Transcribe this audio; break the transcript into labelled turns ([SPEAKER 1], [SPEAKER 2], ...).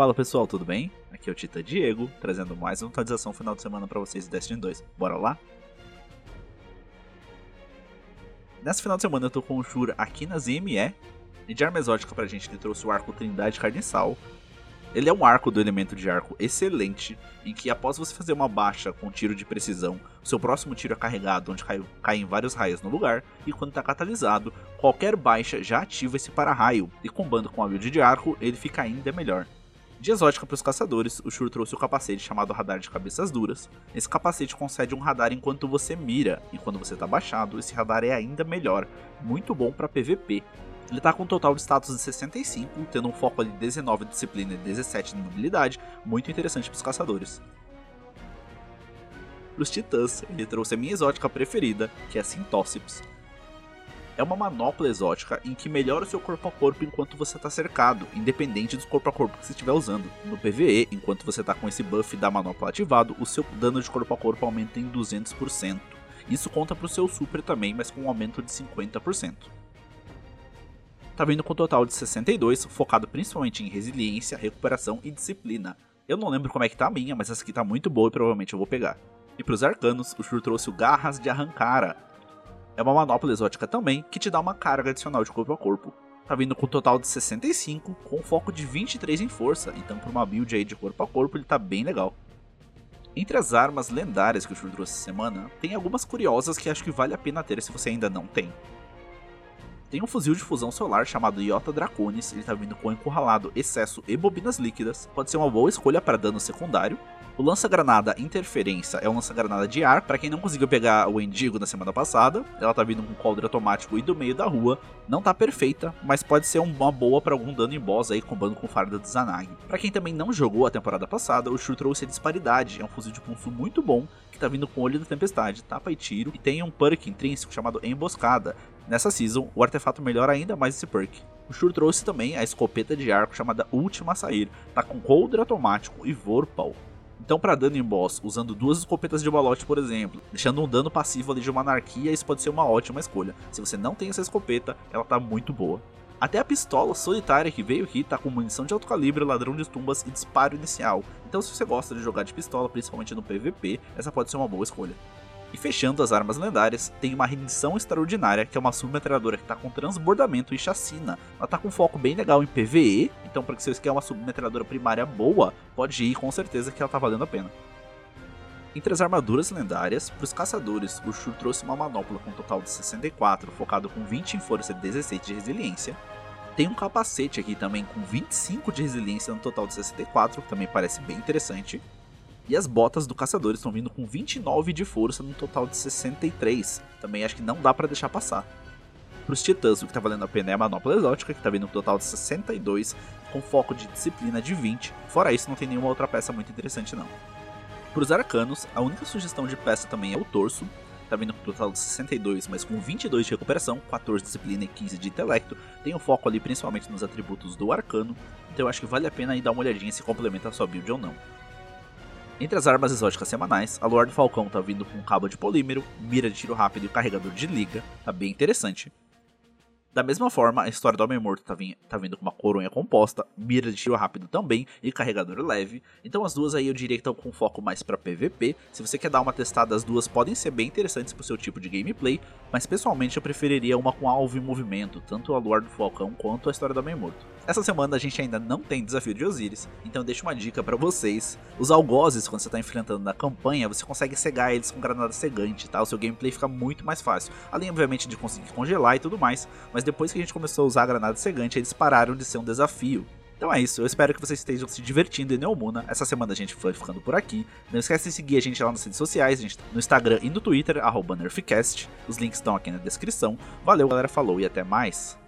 [SPEAKER 1] Fala pessoal, tudo bem? Aqui é o Tita Diego, trazendo mais uma atualização final de semana para vocês de Destiny 2. Bora lá? Nessa final de semana eu tô com o Shur aqui na ZME, e de arma exótica pra gente ele trouxe o arco Trindade Carniçal. Ele é um arco do elemento de arco excelente, em que após você fazer uma baixa com tiro de precisão, seu próximo tiro é carregado, onde cai, caem vários raios no lugar, e quando está catalisado, qualquer baixa já ativa esse para-raio, e combando com a build de arco, ele fica ainda melhor. De exótica para os caçadores, o Shur trouxe o capacete chamado Radar de Cabeças Duras. Esse capacete concede um radar enquanto você mira, e quando você está baixado, esse radar é ainda melhor, muito bom para PVP. Ele está com um total de status de 65, tendo um foco de 19 de disciplina e 17 de mobilidade, muito interessante para os caçadores. Para os titãs, ele trouxe a minha exótica preferida, que é a Sintócips é uma manopla exótica em que melhora o seu corpo a corpo enquanto você está cercado, independente do corpo a corpo que você estiver usando. No PvE, enquanto você está com esse buff da manopla ativado, o seu dano de corpo a corpo aumenta em 200%. Isso conta para o seu super também, mas com um aumento de 50%. Tá vindo com um total de 62, focado principalmente em resiliência, recuperação e disciplina. Eu não lembro como é que tá a minha, mas essa aqui tá muito boa e provavelmente eu vou pegar. E para os arcanos, o Shur trouxe o Garras de Arrancara, é uma manopla exótica também, que te dá uma carga adicional de corpo a corpo. Tá vindo com um total de 65, com foco de 23 em força, então para uma build aí de corpo a corpo ele tá bem legal. Entre as armas lendárias que o Shur trouxe essa semana, tem algumas curiosas que acho que vale a pena ter se você ainda não tem. Tem um fuzil de fusão solar chamado Iota Draconis, ele tá vindo com encurralado, excesso e bobinas líquidas, pode ser uma boa escolha para dano secundário, o lança-granada Interferência é um lança-granada de ar. Para quem não conseguiu pegar o Endigo na semana passada, ela tá vindo com coldre automático e do meio da rua. Não tá perfeita, mas pode ser uma boa para algum dano em boss aí, combando com farda de Zanag. Para quem também não jogou a temporada passada, o Shu trouxe a Disparidade. É um fuzil de pulso muito bom, que tá vindo com olho da tempestade, tapa e tiro, e tem um perk intrínseco chamado Emboscada. Nessa season, o artefato melhora ainda mais esse perk. O Shur trouxe também a escopeta de arco chamada Última Sair, tá com coldre automático e Vorpal. Então, para dano em boss, usando duas escopetas de balote, por exemplo, deixando um dano passivo ali de uma anarquia, isso pode ser uma ótima escolha. Se você não tem essa escopeta, ela tá muito boa. Até a pistola solitária que veio aqui tá com munição de alto calibre, ladrão de tumbas e disparo inicial. Então se você gosta de jogar de pistola, principalmente no PVP, essa pode ser uma boa escolha. E fechando as armas lendárias, tem uma rendição extraordinária, que é uma submetralhadora que está com transbordamento e chacina. Ela está com foco bem legal em PvE, então para que você quer uma submetralhadora primária boa, pode ir com certeza que ela está valendo a pena. Entre as armaduras lendárias, para os caçadores, o Shur trouxe uma manopla com um total de 64, focado com 20 em força e 16 de resiliência. Tem um capacete aqui também com 25 de resiliência no total de 64, que também parece bem interessante. E as botas do caçador estão vindo com 29 de força no total de 63. Também acho que não dá para deixar passar. Para os titãs, o que está valendo a pena é a manopla exótica, que está vindo um total de 62, com foco de disciplina de 20. Fora isso, não tem nenhuma outra peça muito interessante não. Para os arcanos, a única sugestão de peça também é o torso, tá vindo com um total de 62, mas com 22 de recuperação, 14 de disciplina e 15 de intelecto. Tem um foco ali principalmente nos atributos do arcano, então eu acho que vale a pena aí dar uma olhadinha se complementa a sua build ou não. Entre as armas exóticas semanais, a Lord Falcão tá vindo com um cabo de polímero, mira de tiro rápido e carregador de liga, tá bem interessante. Da mesma forma, a história do Homem-Morto tá, tá, vindo com uma coronha composta, mira de tiro rápido também e carregador leve. Então as duas aí eu diria que estão com foco mais para PVP. Se você quer dar uma testada, as duas podem ser bem interessantes pro seu tipo de gameplay, mas pessoalmente eu preferiria uma com alvo em movimento, tanto a Lord do Falcão quanto a história do Homem-Morto. Essa semana a gente ainda não tem desafio de Osiris, então deixo uma dica para vocês. Os algozes, quando você está enfrentando na campanha, você consegue cegar eles com granada cegante, tá? O seu gameplay fica muito mais fácil. Além, obviamente, de conseguir congelar e tudo mais, mas depois que a gente começou a usar a granada cegante, eles pararam de ser um desafio. Então é isso, eu espero que vocês estejam se divertindo em Neomuna. Essa semana a gente foi ficando por aqui. Não esquece de seguir a gente lá nas redes sociais, gente tá no Instagram e no Twitter, arroba Nerfcast. Os links estão aqui na descrição. Valeu, galera, falou e até mais.